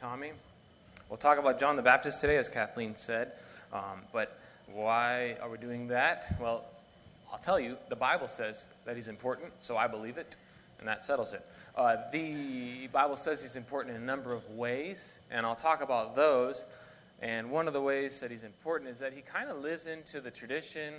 Tommy. We'll talk about John the Baptist today, as Kathleen said. Um, but why are we doing that? Well, I'll tell you, the Bible says that he's important, so I believe it, and that settles it. Uh, the Bible says he's important in a number of ways, and I'll talk about those. And one of the ways that he's important is that he kind of lives into the tradition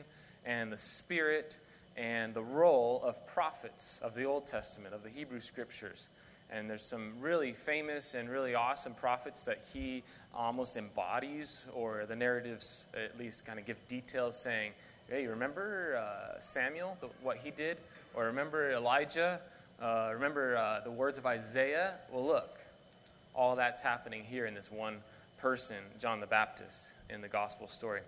and the spirit and the role of prophets of the Old Testament, of the Hebrew Scriptures. And there's some really famous and really awesome prophets that he almost embodies, or the narratives at least kind of give details saying, hey, remember uh, Samuel, the, what he did? Or remember Elijah? Uh, remember uh, the words of Isaiah? Well, look, all that's happening here in this one person, John the Baptist, in the gospel story.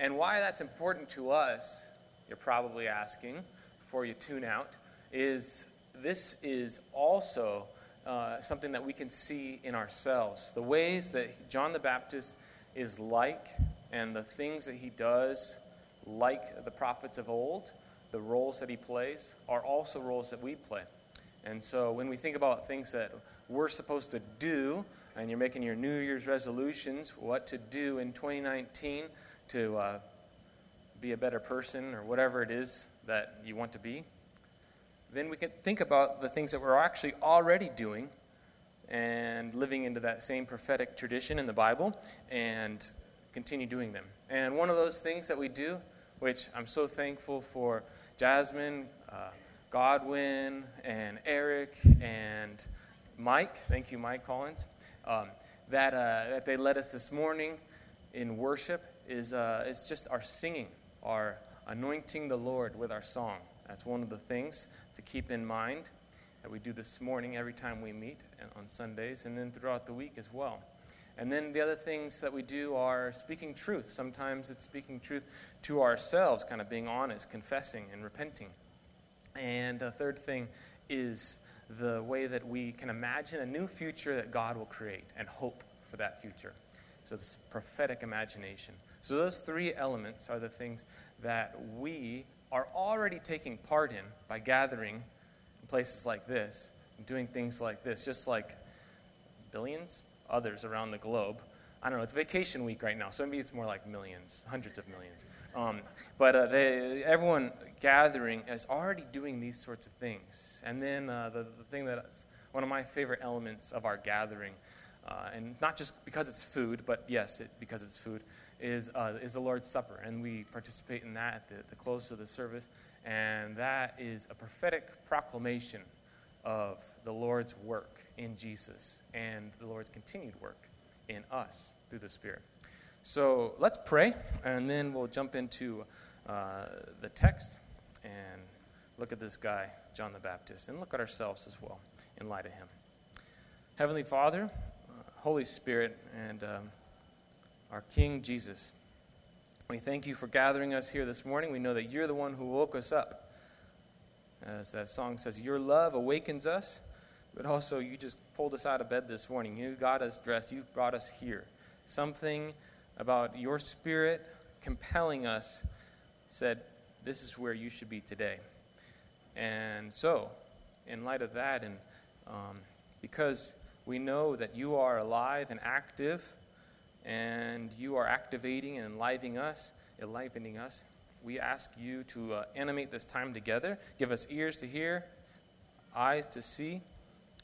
And why that's important to us, you're probably asking before you tune out, is this is also uh, something that we can see in ourselves. The ways that John the Baptist is like, and the things that he does, like the prophets of old, the roles that he plays, are also roles that we play. And so when we think about things that we're supposed to do, and you're making your New Year's resolutions, what to do in 2019 to uh, be a better person or whatever it is that you want to be, then we can think about the things that we're actually already doing and living into that same prophetic tradition in the Bible and continue doing them. And one of those things that we do, which I'm so thankful for Jasmine, uh, Godwin, and Eric, and Mike, thank you, Mike Collins, um, that, uh, that they led us this morning in worship is, uh, is just our singing, our anointing the Lord with our song. That's one of the things to keep in mind that we do this morning every time we meet on Sundays and then throughout the week as well. And then the other things that we do are speaking truth. Sometimes it's speaking truth to ourselves, kind of being honest, confessing, and repenting. And the third thing is the way that we can imagine a new future that God will create and hope for that future. So, this prophetic imagination. So, those three elements are the things that we are already taking part in by gathering in places like this, and doing things like this, just like billions others around the globe. I don't know, it's vacation week right now, so maybe it's more like millions, hundreds of millions. Um, but uh, they, everyone gathering is already doing these sorts of things. And then uh, the, the thing that's one of my favorite elements of our gathering, uh, and not just because it's food, but yes, it, because it's food, is, uh, is the Lord's Supper. And we participate in that at the, the close of the service. And that is a prophetic proclamation of the Lord's work in Jesus and the Lord's continued work in us through the Spirit. So let's pray, and then we'll jump into uh, the text and look at this guy, John the Baptist, and look at ourselves as well in light of him. Heavenly Father, uh, Holy Spirit, and um, our King Jesus. We thank you for gathering us here this morning. We know that you're the one who woke us up. As that song says, Your love awakens us, but also you just pulled us out of bed this morning. You got us dressed, you brought us here. Something about your spirit compelling us said, This is where you should be today. And so, in light of that, and um, because we know that you are alive and active, and you are activating and enlivening us, enlivening us. We ask you to uh, animate this time together. Give us ears to hear, eyes to see,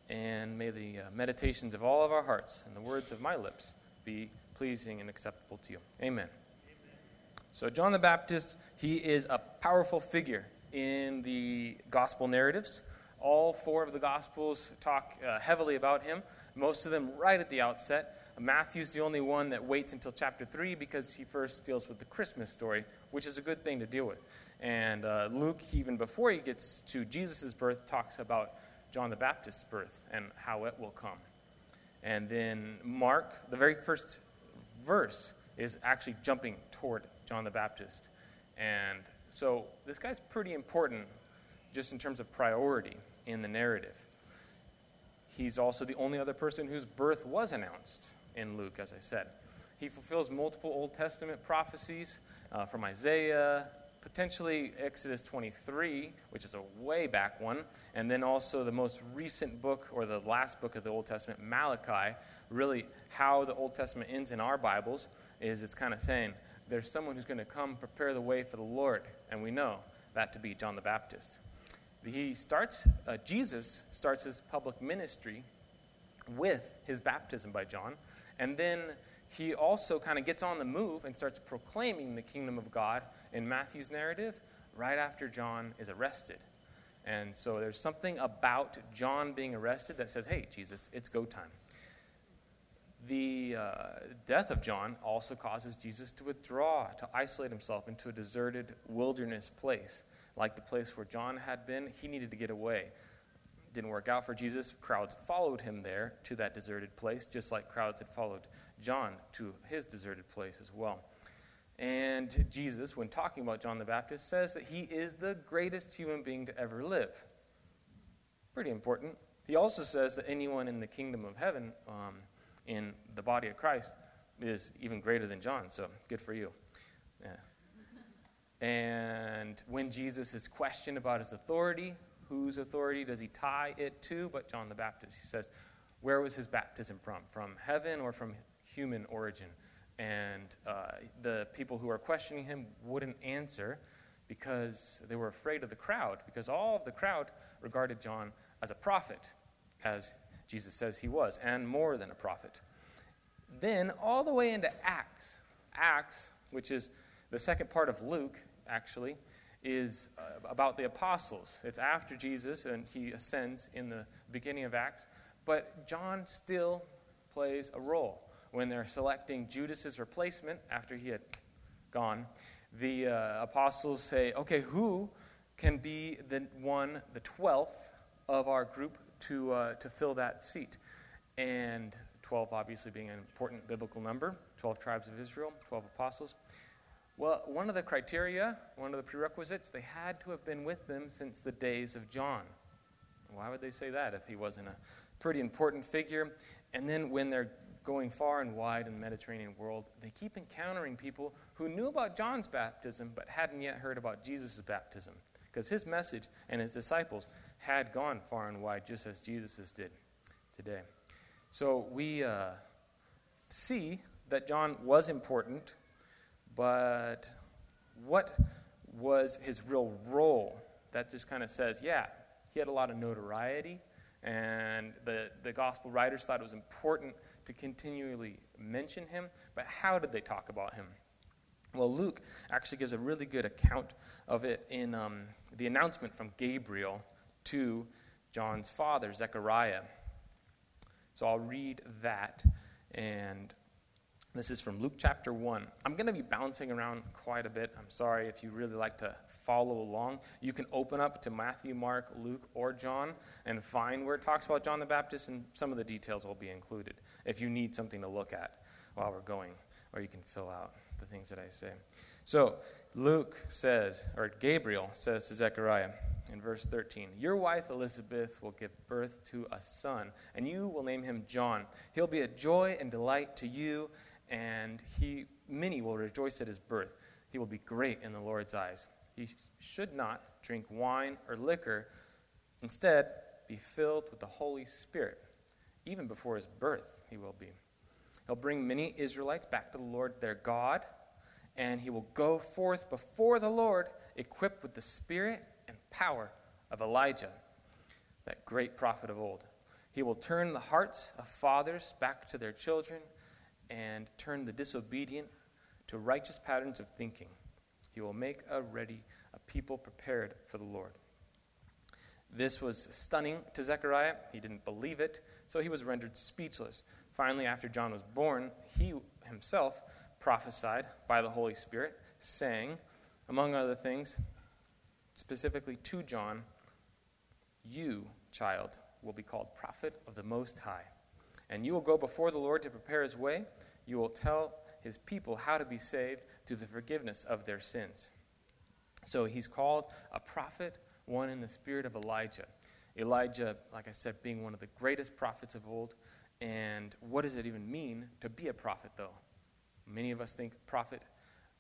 and may the uh, meditations of all of our hearts and the words of my lips be pleasing and acceptable to you. Amen. Amen. So, John the Baptist, he is a powerful figure in the gospel narratives. All four of the gospels talk uh, heavily about him, most of them right at the outset. Matthew's the only one that waits until chapter 3 because he first deals with the Christmas story, which is a good thing to deal with. And uh, Luke, even before he gets to Jesus' birth, talks about John the Baptist's birth and how it will come. And then Mark, the very first verse, is actually jumping toward John the Baptist. And so this guy's pretty important just in terms of priority in the narrative. He's also the only other person whose birth was announced in Luke, as I said. He fulfills multiple Old Testament prophecies uh, from Isaiah, potentially Exodus 23, which is a way back one, and then also the most recent book or the last book of the Old Testament, Malachi. Really, how the Old Testament ends in our Bibles is it's kind of saying there's someone who's going to come prepare the way for the Lord, and we know that to be John the Baptist. He starts, uh, Jesus starts his public ministry with his baptism by John, and then he also kind of gets on the move and starts proclaiming the kingdom of God in Matthew's narrative right after John is arrested. And so there's something about John being arrested that says, hey, Jesus, it's go time. The uh, death of John also causes Jesus to withdraw, to isolate himself into a deserted wilderness place. Like the place where John had been, he needed to get away. Didn't work out for Jesus. Crowds followed him there to that deserted place, just like crowds had followed John to his deserted place as well. And Jesus, when talking about John the Baptist, says that he is the greatest human being to ever live. Pretty important. He also says that anyone in the kingdom of heaven, um, in the body of Christ, is even greater than John. So good for you. Yeah. And when Jesus is questioned about his authority, whose authority does he tie it to? But John the Baptist. He says, Where was his baptism from? From heaven or from human origin? And uh, the people who are questioning him wouldn't answer because they were afraid of the crowd, because all of the crowd regarded John as a prophet, as Jesus says he was, and more than a prophet. Then, all the way into Acts, Acts, which is the second part of Luke, actually, is uh, about the apostles. It's after Jesus and he ascends in the beginning of Acts, but John still plays a role when they're selecting Judas's replacement after he had gone, the uh, apostles say, okay, who can be the one, the 12th of our group to, uh, to fill that seat? And 12 obviously being an important biblical number 12 tribes of Israel, 12 apostles. Well, one of the criteria, one of the prerequisites, they had to have been with them since the days of John. Why would they say that if he wasn't a pretty important figure? And then when they're going far and wide in the Mediterranean world, they keep encountering people who knew about John's baptism but hadn't yet heard about Jesus' baptism. Because his message and his disciples had gone far and wide, just as Jesus' did today. So we uh, see that John was important, but what was his real role? That just kind of says, yeah, he had a lot of notoriety, and the, the gospel writers thought it was important to continually mention him, but how did they talk about him? Well, Luke actually gives a really good account of it in um, the announcement from Gabriel to John's father, Zechariah. So I'll read that and this is from Luke chapter 1. I'm going to be bouncing around quite a bit. I'm sorry if you really like to follow along. You can open up to Matthew, Mark, Luke, or John and find where it talks about John the Baptist, and some of the details will be included if you need something to look at while we're going, or you can fill out the things that I say. So, Luke says, or Gabriel says to Zechariah in verse 13, Your wife Elizabeth will give birth to a son, and you will name him John. He'll be a joy and delight to you and he, many will rejoice at his birth. He will be great in the Lord's eyes. He should not drink wine or liquor. Instead, be filled with the Holy Spirit. Even before his birth, he will be. He'll bring many Israelites back to the Lord their God, and he will go forth before the Lord, equipped with the spirit and power of Elijah, that great prophet of old. He will turn the hearts of fathers back to their children and turn the disobedient to righteous patterns of thinking. He will make a ready a people prepared for the Lord. This was stunning to Zechariah. He didn't believe it, so he was rendered speechless. Finally, after John was born, he himself prophesied by the Holy Spirit, saying, among other things, specifically to John, You, child, will be called prophet of the Most High. And you will go before the Lord to prepare his way. You will tell his people how to be saved through the forgiveness of their sins. So he's called a prophet, one in the spirit of Elijah. Elijah, like I said, being one of the greatest prophets of old. And what does it even mean to be a prophet, though? Many of us think prophet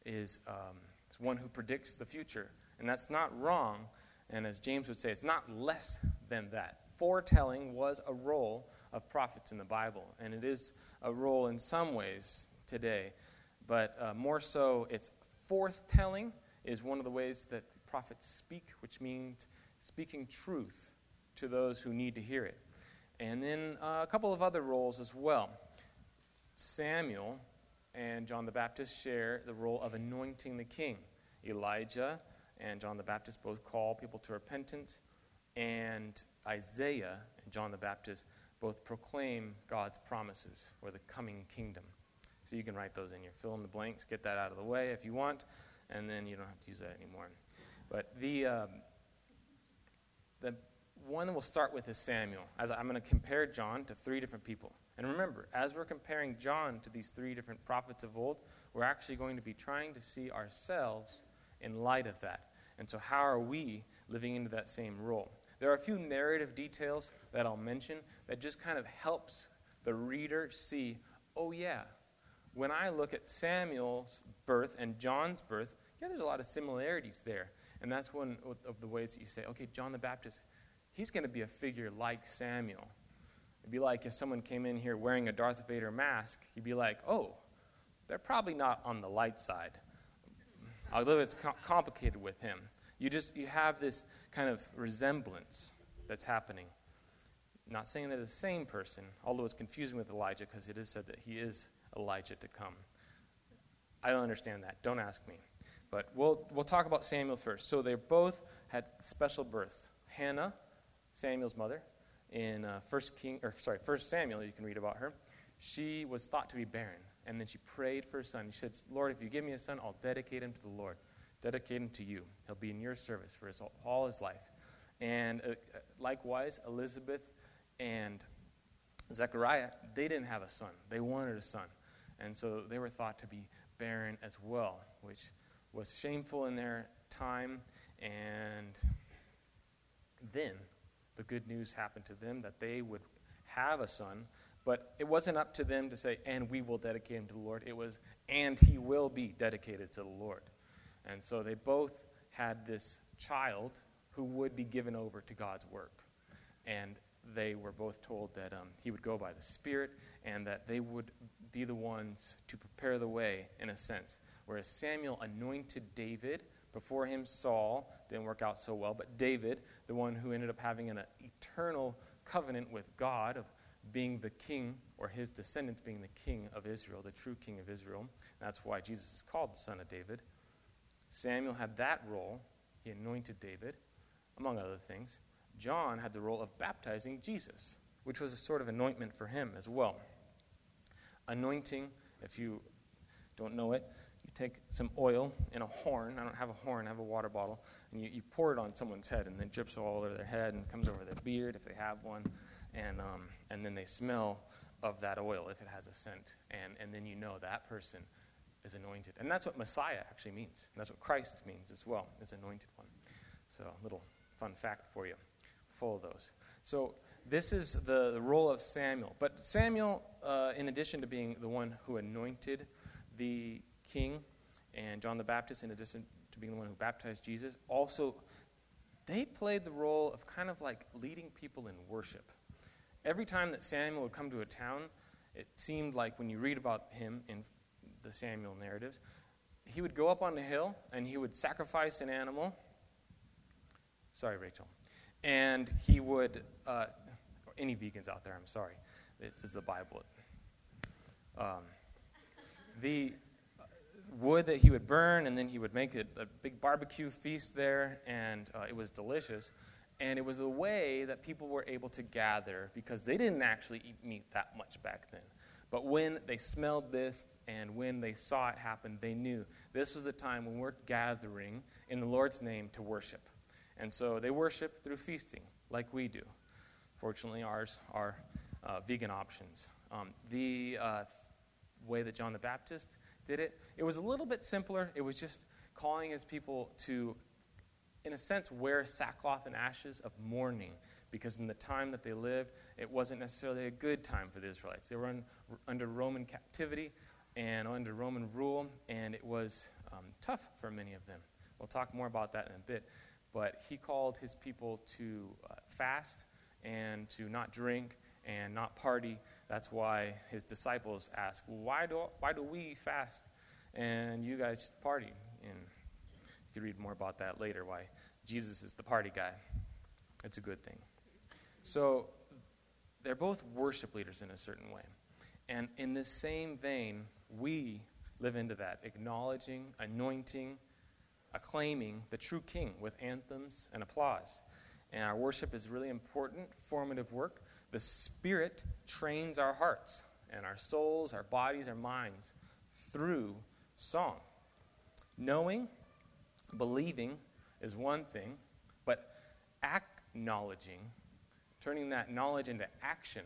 is um, It's one who predicts the future. And that's not wrong. And as James would say, it's not less than that. Foretelling was a role of prophets in the Bible, and it is a role in some ways today. But uh, more so, it's forthtelling is one of the ways that prophets speak, which means speaking truth to those who need to hear it. And then uh, a couple of other roles as well. Samuel and John the Baptist share the role of anointing the king. Elijah and John the Baptist both call people to repentance, and Isaiah and John the Baptist both proclaim God's promises for the coming kingdom. So you can write those in your fill in the blanks, get that out of the way if you want, and then you don't have to use that anymore. But the, um, the one that we'll start with is Samuel. As I'm going to compare John to three different people. And remember, as we're comparing John to these three different prophets of old, we're actually going to be trying to see ourselves in light of that. And so, how are we living into that same role? There are a few narrative details that I'll mention that just kind of helps the reader see, oh yeah, when I look at Samuel's birth and John's birth, yeah, there's a lot of similarities there. And that's one of the ways that you say, okay, John the Baptist, he's going to be a figure like Samuel. It'd be like if someone came in here wearing a Darth Vader mask, you'd be like, oh, they're probably not on the light side. Although it's complicated with him. You just you have this kind of resemblance that's happening. Not saying they're the same person, although it's confusing with Elijah because it is said that he is Elijah to come. I don't understand that. Don't ask me. But we'll, we'll talk about Samuel first. So they both had special births. Hannah, Samuel's mother, in uh, First King, or sorry, First Samuel, you can read about her. She was thought to be barren, and then she prayed for a son. She said, "Lord, if you give me a son, I'll dedicate him to the Lord, dedicate him to you. He'll be in your service for his, all his life." And uh, likewise, Elizabeth and Zechariah, they didn't have a son. They wanted a son, and so they were thought to be barren as well, which was shameful in their time. And then the good news happened to them that they would have a son. But it wasn't up to them to say, and we will dedicate him to the Lord. It was, and he will be dedicated to the Lord. And so they both had this child who would be given over to God's work. And they were both told that um, he would go by the Spirit and that they would be the ones to prepare the way, in a sense. Whereas Samuel anointed David, before him Saul didn't work out so well, but David, the one who ended up having an eternal covenant with God of being the king, or his descendants being the king of Israel, the true king of Israel. That's why Jesus is called the son of David. Samuel had that role. He anointed David, among other things. John had the role of baptizing Jesus, which was a sort of anointment for him as well. Anointing, if you don't know it, you take some oil in a horn. I don't have a horn, I have a water bottle. And you, you pour it on someone's head, and then it drips all over their head and comes over their beard if they have one. And, um, and then they smell of that oil if it has a scent. And, and then you know that person is anointed. And that's what Messiah actually means. And that's what Christ means as well, is anointed one. So, a little fun fact for you, full of those. So, this is the, the role of Samuel. But Samuel, uh, in addition to being the one who anointed the king and John the Baptist, in addition to being the one who baptized Jesus, also they played the role of kind of like leading people in worship. Every time that Samuel would come to a town, it seemed like when you read about him in the Samuel narratives, he would go up on the hill and he would sacrifice an animal. Sorry, Rachel. And he would, uh, any vegans out there, I'm sorry. This is the Bible. Um, the wood that he would burn, and then he would make a, a big barbecue feast there, and uh, it was delicious. And it was a way that people were able to gather because they didn't actually eat meat that much back then. But when they smelled this and when they saw it happen, they knew this was a time when we're gathering in the Lord's name to worship. And so they worship through feasting, like we do. Fortunately, ours are uh, vegan options. Um, the uh, way that John the Baptist did it, it was a little bit simpler. It was just calling his people to, in a sense, wear sackcloth and ashes of mourning, because in the time that they lived, it wasn't necessarily a good time for the Israelites. They were un, under Roman captivity and under Roman rule, and it was um, tough for many of them. We'll talk more about that in a bit. But he called his people to uh, fast and to not drink and not party. That's why his disciples ask, well, why, do, why do we fast and you guys party? And you can read more about that later, why Jesus is the party guy. It's a good thing. So they're both worship leaders in a certain way. And in this same vein, we live into that, acknowledging, anointing, acclaiming the true king with anthems and applause. And our worship is really important, formative work. The Spirit trains our hearts and our souls, our bodies, our minds through song. Knowing, believing is one thing, but acknowledging, turning that knowledge into action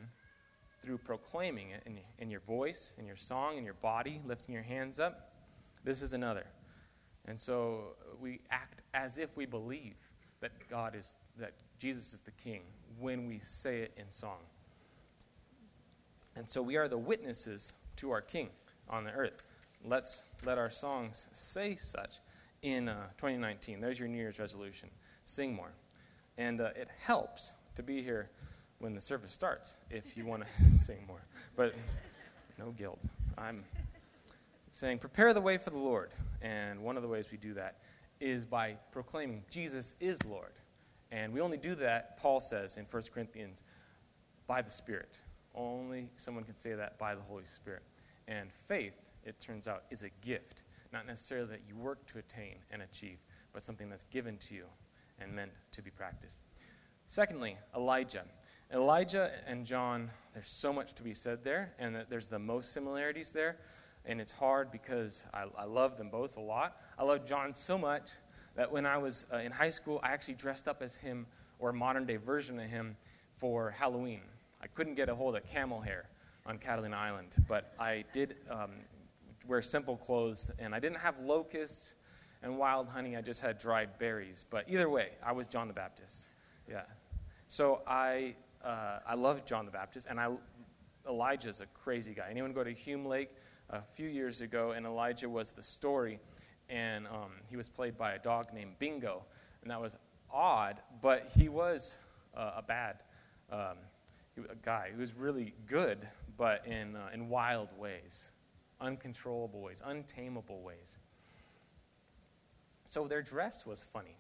through proclaiming it in, in your voice, in your song, in your body, lifting your hands up, this is another. And so we act as if we believe that God is, that Jesus is the King when we say it in song. And so we are the witnesses to our King on the earth. Let's let our songs say such in uh, 2019. There's your New Year's resolution. Sing more. And uh, it helps to be here when the service starts if you want to sing more. But no guilt. I'm saying, prepare the way for the Lord. And one of the ways we do that is by proclaiming Jesus is Lord. And we only do that, Paul says in 1 Corinthians, by the Spirit. Only someone can say that by the Holy Spirit. And faith, it turns out, is a gift, not necessarily that you work to attain and achieve, but something that's given to you and meant to be practiced. Secondly, Elijah. Elijah and John, there's so much to be said there, and there's the most similarities there. And it's hard because I, I love them both a lot. I love John so much that when I was uh, in high school, I actually dressed up as him or a modern day version of him for Halloween. I couldn't get a hold of camel hair on Catalina Island, but I did um, wear simple clothes, and I didn't have locusts and wild honey. I just had dried berries. But either way, I was John the Baptist. Yeah. So I uh, I love John the Baptist, and I, Elijah's a crazy guy. Anyone go to Hume Lake a few years ago, and Elijah was the story, and um, he was played by a dog named Bingo, and that was odd, but he was uh, a bad um, a guy. He was really good, but in, uh, in wild ways, uncontrollable ways, untamable ways. So their dress was funny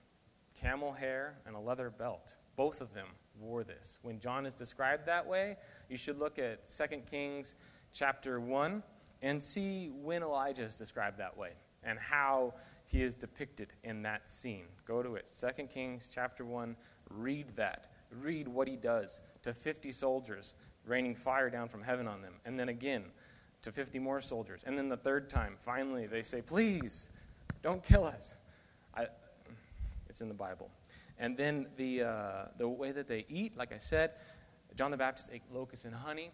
camel hair and a leather belt, both of them wore this. When John is described that way, you should look at 2 Kings chapter 1 and see when Elijah is described that way and how he is depicted in that scene. Go to it. 2 Kings chapter 1, read that. Read what he does to 50 soldiers, raining fire down from heaven on them. And then again to 50 more soldiers. And then the third time, finally, they say, Please, don't kill us. I, it's in the Bible. And then the, uh, the way that they eat, like I said, John the Baptist ate locusts and honey.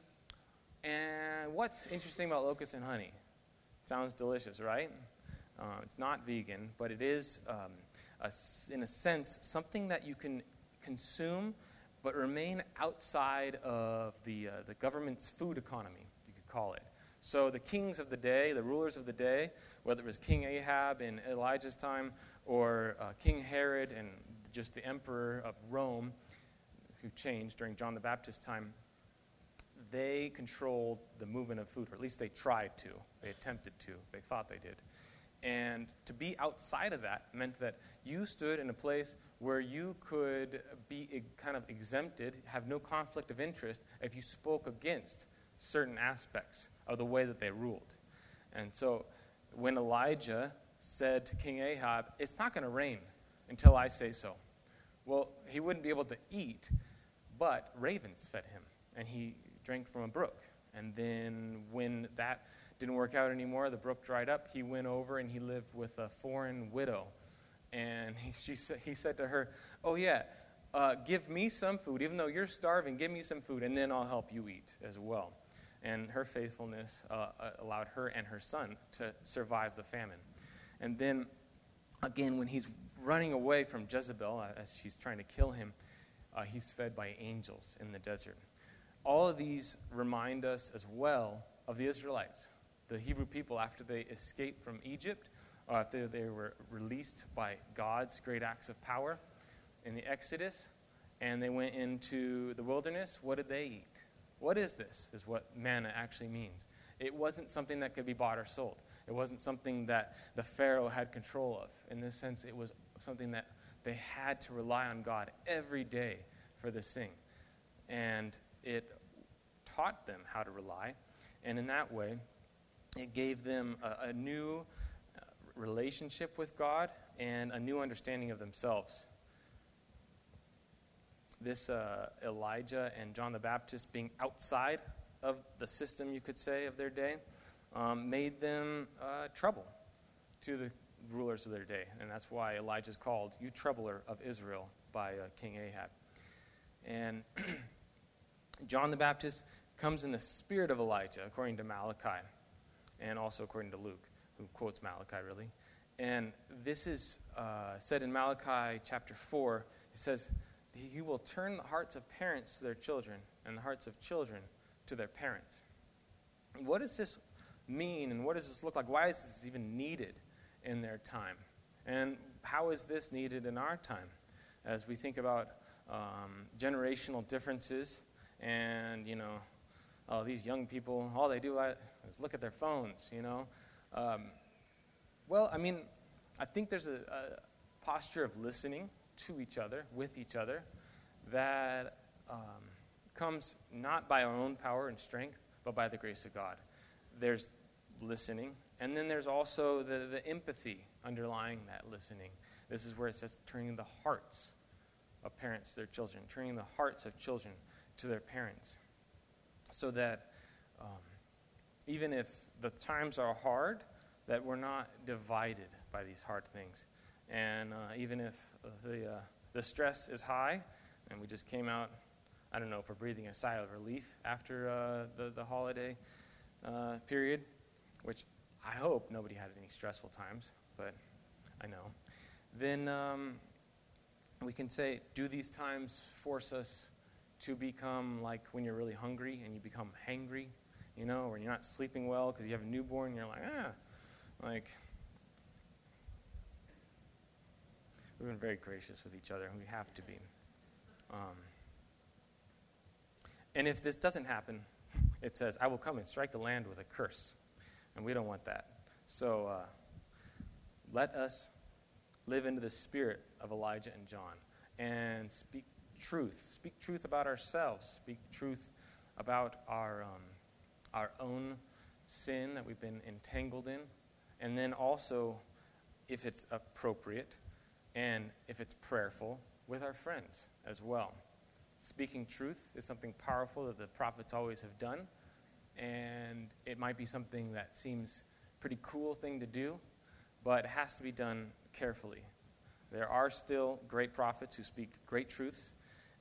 And what's interesting about locusts and honey? It Sounds delicious, right? Uh, it's not vegan, but it is, um, a, in a sense, something that you can consume but remain outside of the, uh, the government's food economy, you could call it. So the kings of the day, the rulers of the day, whether it was King Ahab in Elijah's time or uh, King Herod and just the emperor of Rome, who changed during John the Baptist's time, they controlled the movement of food, or at least they tried to. They attempted to. They thought they did. And to be outside of that meant that you stood in a place where you could be kind of exempted, have no conflict of interest if you spoke against certain aspects of the way that they ruled. And so when Elijah said to King Ahab, It's not going to rain until I say so. Well, he wouldn't be able to eat, but ravens fed him, and he drank from a brook. And then when that didn't work out anymore, the brook dried up, he went over and he lived with a foreign widow. And he, she, he said to her, Oh, yeah, uh, give me some food. Even though you're starving, give me some food, and then I'll help you eat as well. And her faithfulness uh, uh allowed her and her son to survive the famine. And then again, when he's running away from Jezebel uh, as she's trying to kill him, uh, he's fed by angels in the desert. All of these remind us as well of the Israelites, the Hebrew people, after they escaped from Egypt. uh, if they, they were released by God's great acts of power in the Exodus and they went into the wilderness, what did they eat? What is this? Is what manna actually means. It wasn't something that could be bought or sold. It wasn't something that the Pharaoh had control of. In this sense, it was something that they had to rely on God every day for this thing. And it taught them how to rely. And in that way, it gave them a, a new uh, relationship with God and a new understanding of themselves. This uh, Elijah and John the Baptist being outside of the system, you could say, of their day, um, made them uh, trouble to the rulers of their day. And that's why Elijah is called, You Troubler of Israel, by uh, King Ahab. And John the Baptist comes in the spirit of Elijah, according to Malachi, and also according to Luke, who quotes Malachi, really. And this is uh, said in Malachi chapter 4. It says, He will turn the hearts of parents to their children, and the hearts of children to their parents. What does this mean, and what does this look like? Why is this even needed in their time? And how is this needed in our time as we think about um, generational differences and, you know, oh, these young people, all they do is look at their phones, you know? Um, well, I mean, I think there's a, a, posture of listening to each other, with each other, that um, comes not by our own power and strength, but by the grace of God. There's listening, and then there's also the, the empathy underlying that listening. This is where it says turning the hearts of parents to their children, turning the hearts of children to their parents, so that um, even if the times are hard, that we're not divided by these hard things. And uh, even if the, uh, the stress is high, and we just came out, I don't know if we're breathing a sigh of relief after uh, the, the holiday uh, period, which I hope nobody had any stressful times, but I know. Then um, we can say, do these times force us to become like when you're really hungry and you become hangry, you know, or you're not sleeping well because you have a newborn, and you're like, ah, like, we've been very gracious with each other, and we have to be. Um, and if this doesn't happen, it says, I will come and strike the land with a curse. And we don't want that. So uh, let us live into the spirit of Elijah and John and speak truth. Speak truth about ourselves. Speak truth about our, um, our own sin that we've been entangled in. And then also, if it's appropriate and if it's prayerful, with our friends as well. Speaking truth is something powerful that the prophets always have done. And it might be something that seems pretty cool thing to do, but it has to be done carefully. There are still great prophets who speak great truths,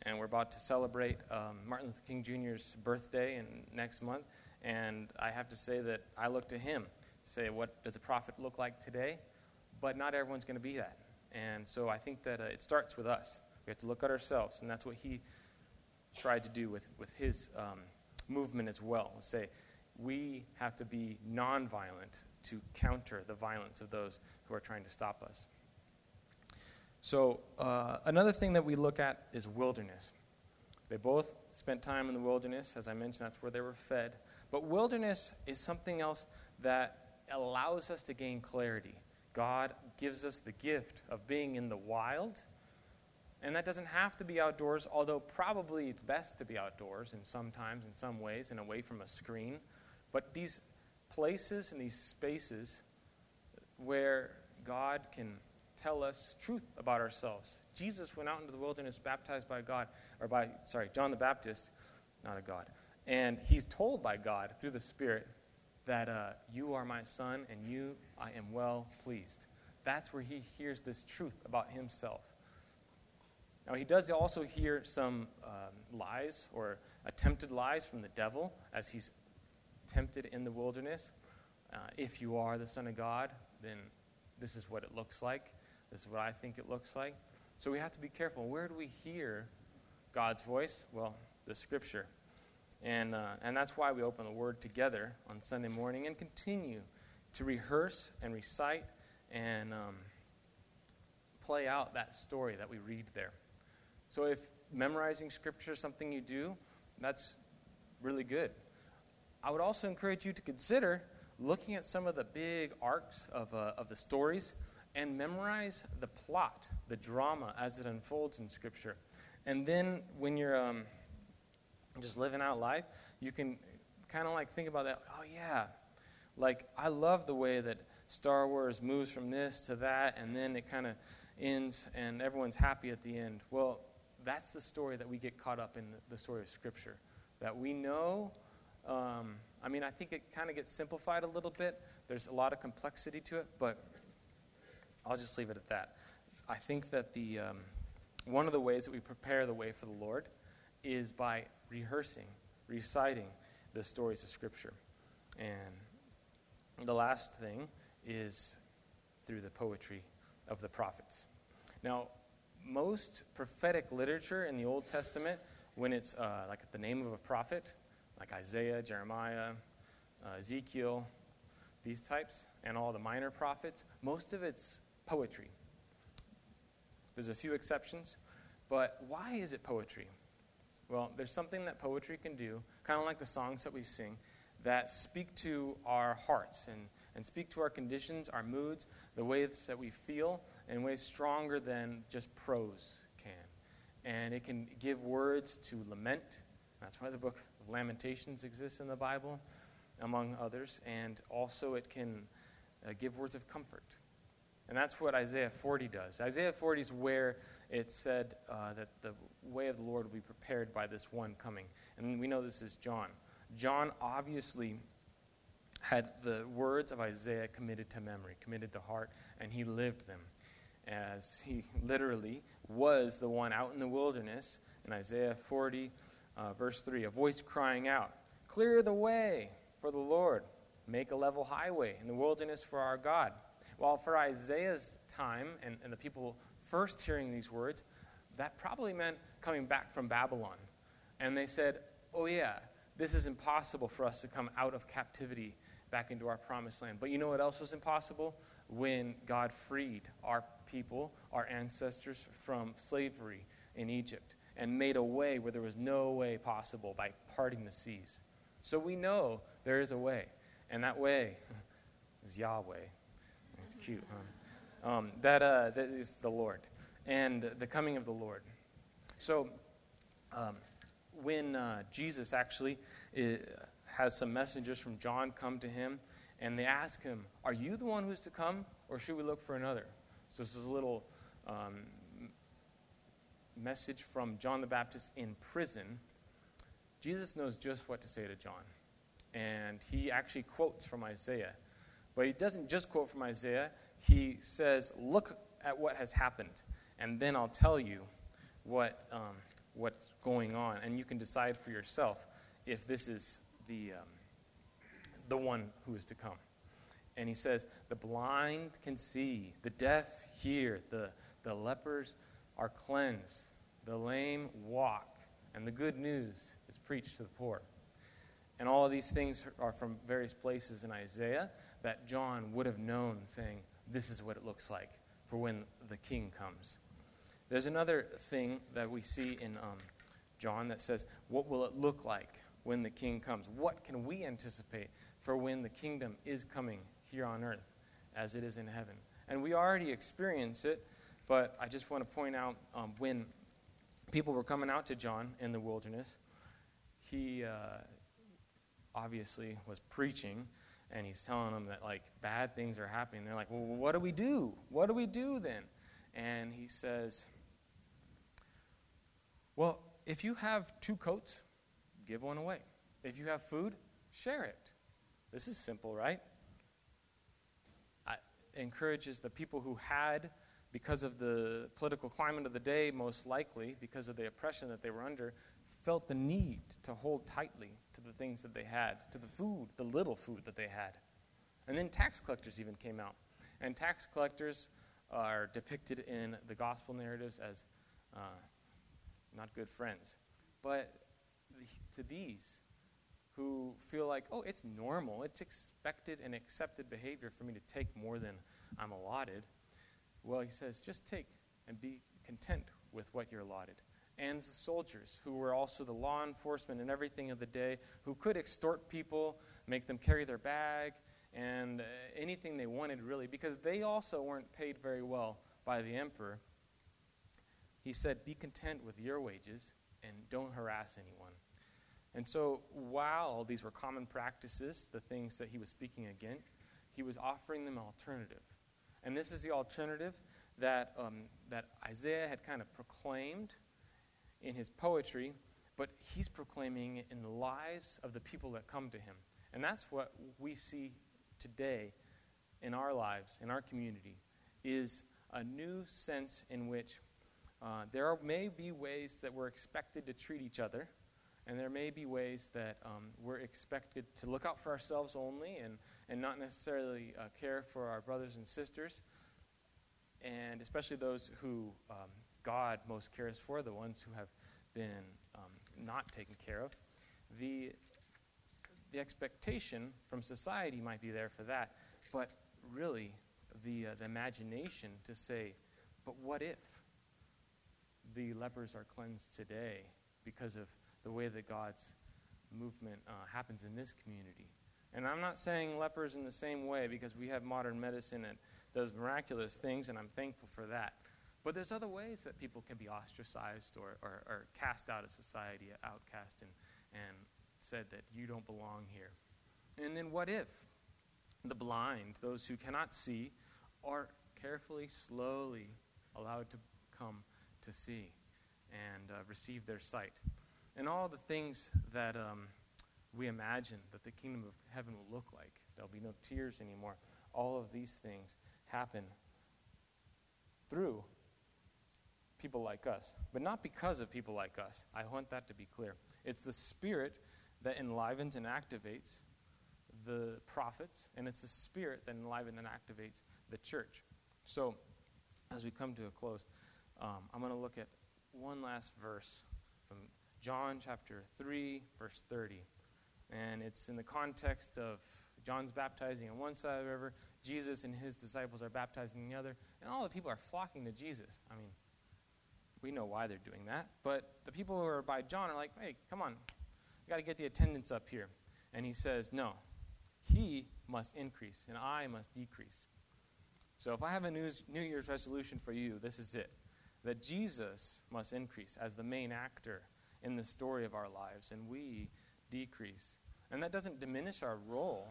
and we're about to celebrate um, Martin Luther King Jr.'s birthday in next month. And I have to say that I look to him, say, what does a prophet look like today? But not everyone's going to be that. And so I think that uh, it starts with us. We have to look at ourselves, and that's what he tried to do with, with his um, movement as well. Say, we have to be nonviolent to counter the violence of those who are trying to stop us. So, uh, another thing that we look at is wilderness. They both spent time in the wilderness. As I mentioned, that's where they were fed. But wilderness is something else that allows us to gain clarity. God gives us the gift of being in the wild. And that doesn't have to be outdoors, although probably it's best to be outdoors in some times, in some ways, and away from a screen. But these places and these spaces where God can tell us truth about ourselves. Jesus went out into the wilderness baptized by God, or by, sorry, John the Baptist, not a God. And he's told by God through the Spirit that uh, you are my son and you I am well pleased. That's where he hears this truth about himself. Now, he does also hear some um, lies or attempted lies from the devil as he's tempted in the wilderness. Uh, if you are the Son of God, then this is what it looks like. This is what I think it looks like. So we have to be careful. Where do we hear God's voice? Well, the Scripture. And, uh, and that's why we open the Word together on Sunday morning and continue to rehearse and recite and um, play out that story that we read there. So if memorizing scripture is something you do, that's really good. I would also encourage you to consider looking at some of the big arcs of, uh, of the stories and memorize the plot, the drama as it unfolds in Scripture. And then when you're um, just living out life, you can kind of like think about that. Oh, yeah. Like, I love the way that Star Wars moves from this to that, and then it kind of ends, and everyone's happy at the end. Well, that's the story that we get caught up in the story of Scripture. That we know, um, I mean, I think it kind of gets simplified a little bit. There's a lot of complexity to it, but I'll just leave it at that. I think that the, um, one of the ways that we prepare the way for the Lord is by rehearsing, reciting the stories of Scripture. And the last thing is through the poetry of the prophets. Now, most prophetic literature in the Old Testament, when it's uh, like the name of a prophet, like Isaiah, Jeremiah, uh, Ezekiel, these types, and all the minor prophets, most of it's poetry. There's a few exceptions, but why is it poetry? Well, there's something that poetry can do, kind of like the songs that we sing, that speak to our hearts and, and speak to our conditions, our moods, the ways that we feel, in ways stronger than just prose can. And it can give words to lament. That's why the book of Lamentations exists in the Bible, among others. And also, it can uh, give words of comfort. And that's what Isaiah 40 does. Isaiah 40 is where it said uh, that the way of the Lord will be prepared by this one coming. And we know this is John. John obviously had the words of Isaiah committed to memory, committed to heart, and he lived them as he literally was the one out in the wilderness in Isaiah 40, uh, verse 3, a voice crying out, Clear the way for the Lord, make a level highway in the wilderness for our God. While for Isaiah's time and, and the people first hearing these words, that probably meant coming back from Babylon. And they said, Oh, yeah, this is impossible for us to come out of captivity back into our promised land. But you know what else was impossible? When God freed our people, our ancestors, from slavery in Egypt and made a way where there was no way possible by parting the seas. So we know there is a way, and that way is Yahweh. It's cute, huh? Um, that, uh, that is the Lord and the coming of the Lord. So, um, when uh, Jesus actually uh, has some messengers from John come to him, and they ask him, Are you the one who's to come, or should we look for another? So, this is a little um, message from John the Baptist in prison. Jesus knows just what to say to John. And he actually quotes from Isaiah. But he doesn't just quote from Isaiah, he says, Look at what has happened, and then I'll tell you what, um, what's going on. And you can decide for yourself if this is the, um, the one who is to come. And he says, The blind can see, the deaf hear, the, the lepers are cleansed, the lame walk, and the good news is preached to the poor. And all of these things are from various places in Isaiah that John would have known, saying, This is what it looks like for when the king comes. There's another thing that we see in um, John that says, What will it look like when the king comes? What can we anticipate for when the kingdom is coming here on earth as it is in heaven? And we already experience it, but I just want to point out um, when people were coming out to John in the wilderness, he uh, obviously was preaching and he's telling them that like bad things are happening. They're like, well, what do we do? What do we do then? And he says, well, if you have two coats, give one away. If you have food, share it. This is simple, right? It encourages the people who had, because of the political climate of the day, most likely, because of the oppression that they were under, felt the need to hold tightly to the things that they had, to the food, the little food that they had. And then tax collectors even came out. And tax collectors are depicted in the gospel narratives as uh, not good friends. But to these who feel like, oh, it's normal, it's expected and accepted behavior for me to take more than I'm allotted. Well, he says, just take and be content with what you're allotted. And the soldiers, who were also the law enforcement and everything of the day, who could extort people, make them carry their bag, and uh, anything they wanted, really, because they also weren't paid very well by the emperor. He said, Be content with your wages and don't harass anyone. And so, while these were common practices, the things that he was speaking against, he was offering them an alternative. And this is the alternative that, um, that Isaiah had kind of proclaimed in his poetry, but he's proclaiming it in the lives of the people that come to him. And that's what we see today in our lives, in our community, is a new sense in which uh, there are, may be ways that we're expected to treat each other and there may be ways that um, we're expected to look out for ourselves only and, and not necessarily uh, care for our brothers and sisters, and especially those who um, God most cares for, the ones who have been um, not taken care of. The, the expectation from society might be there for that, but really the, uh, the imagination to say, but what if the lepers are cleansed today because of the way that God's movement uh, happens in this community. And I'm not saying lepers in the same way because we have modern medicine that does miraculous things, and I'm thankful for that. But there's other ways that people can be ostracized or, or, or cast out of society, outcast, and, and said that you don't belong here. And then what if the blind, those who cannot see, are carefully, slowly allowed to come to see and uh, receive their sight? And all the things that um, we imagine that the kingdom of heaven will look like. There'll be no tears anymore. All of these things happen through people like us, but not because of people like us. I want that to be clear. It's the Spirit that enlivens and activates the prophets, and it's the Spirit that enlivens and activates the church. So, as we come to a close, um, I'm going to look at one last verse John chapter 3, verse 30. And it's in the context of John's baptizing on one side of the river, Jesus and his disciples are baptizing the other, and all the people are flocking to Jesus. I mean, we know why they're doing that, but the people who are by John are like, hey, come on, we got to get the attendance up here. And he says, no, he must increase, and I must decrease. So if I have a New Year's resolution for you, this is it that Jesus must increase as the main actor in the story of our lives, and we decrease. And that doesn't diminish our role.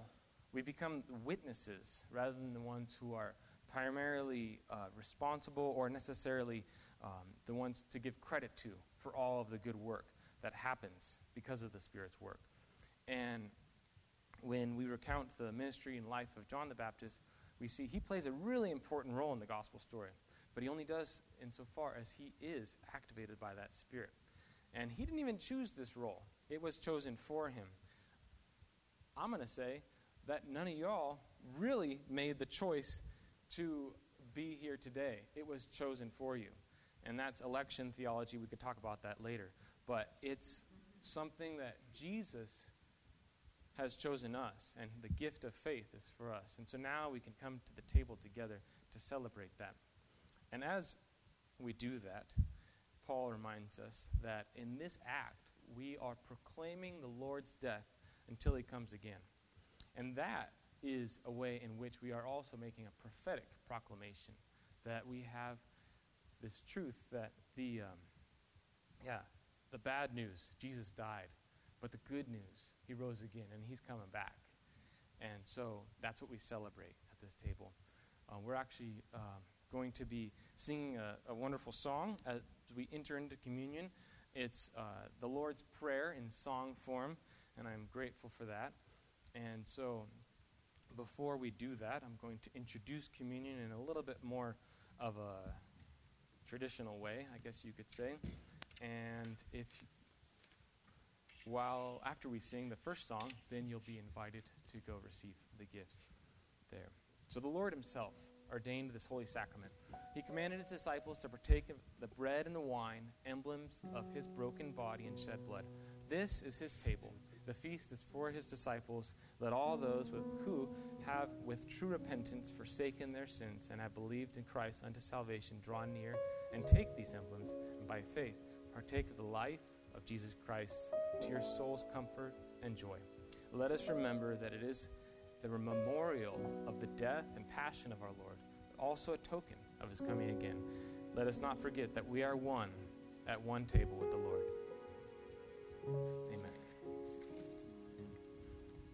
We become witnesses rather than the ones who are primarily uh, responsible or necessarily um, the ones to give credit to for all of the good work that happens because of the Spirit's work. And when we recount the ministry and life of John the Baptist, we see he plays a really important role in the gospel story. But he only does insofar as he is activated by that Spirit. And he didn't even choose this role, it was chosen for him. I'm going to say that none of y'all really made the choice to be here today. It was chosen for you. And that's election theology. We could talk about that later. But it's something that Jesus has chosen us, and the gift of faith is for us. And so now we can come to the table together to celebrate that. And as we do that, Paul reminds us that in this act, we are proclaiming the Lord's death until he comes again. And that is a way in which we are also making a prophetic proclamation that we have this truth that the, um, yeah, the bad news, Jesus died, but the good news, he rose again and he's coming back. And so that's what we celebrate at this table. Uh, we're actually. Um, going to be singing a, a wonderful song as we enter into communion. It's uh, the Lord's Prayer in song form, and I'm grateful for that. And so, before we do that, I'm going to introduce communion in a little bit more of a traditional way, I guess you could say. And if while after we sing the first song, then you'll be invited to go receive the gifts there. So the Lord Himself ordained this holy sacrament. He commanded his disciples to partake of the bread and the wine, emblems of his broken body and shed blood. This is his table. The feast is for his disciples. Let all those who have with true repentance forsaken their sins and have believed in Christ unto salvation draw near and take these emblems, and by faith partake of the life of Jesus Christ to your soul's comfort and joy. Let us remember that it is the memorial of the death and passion of our Lord, also a token of his coming again. Let us not forget that we are one at one table with the Lord.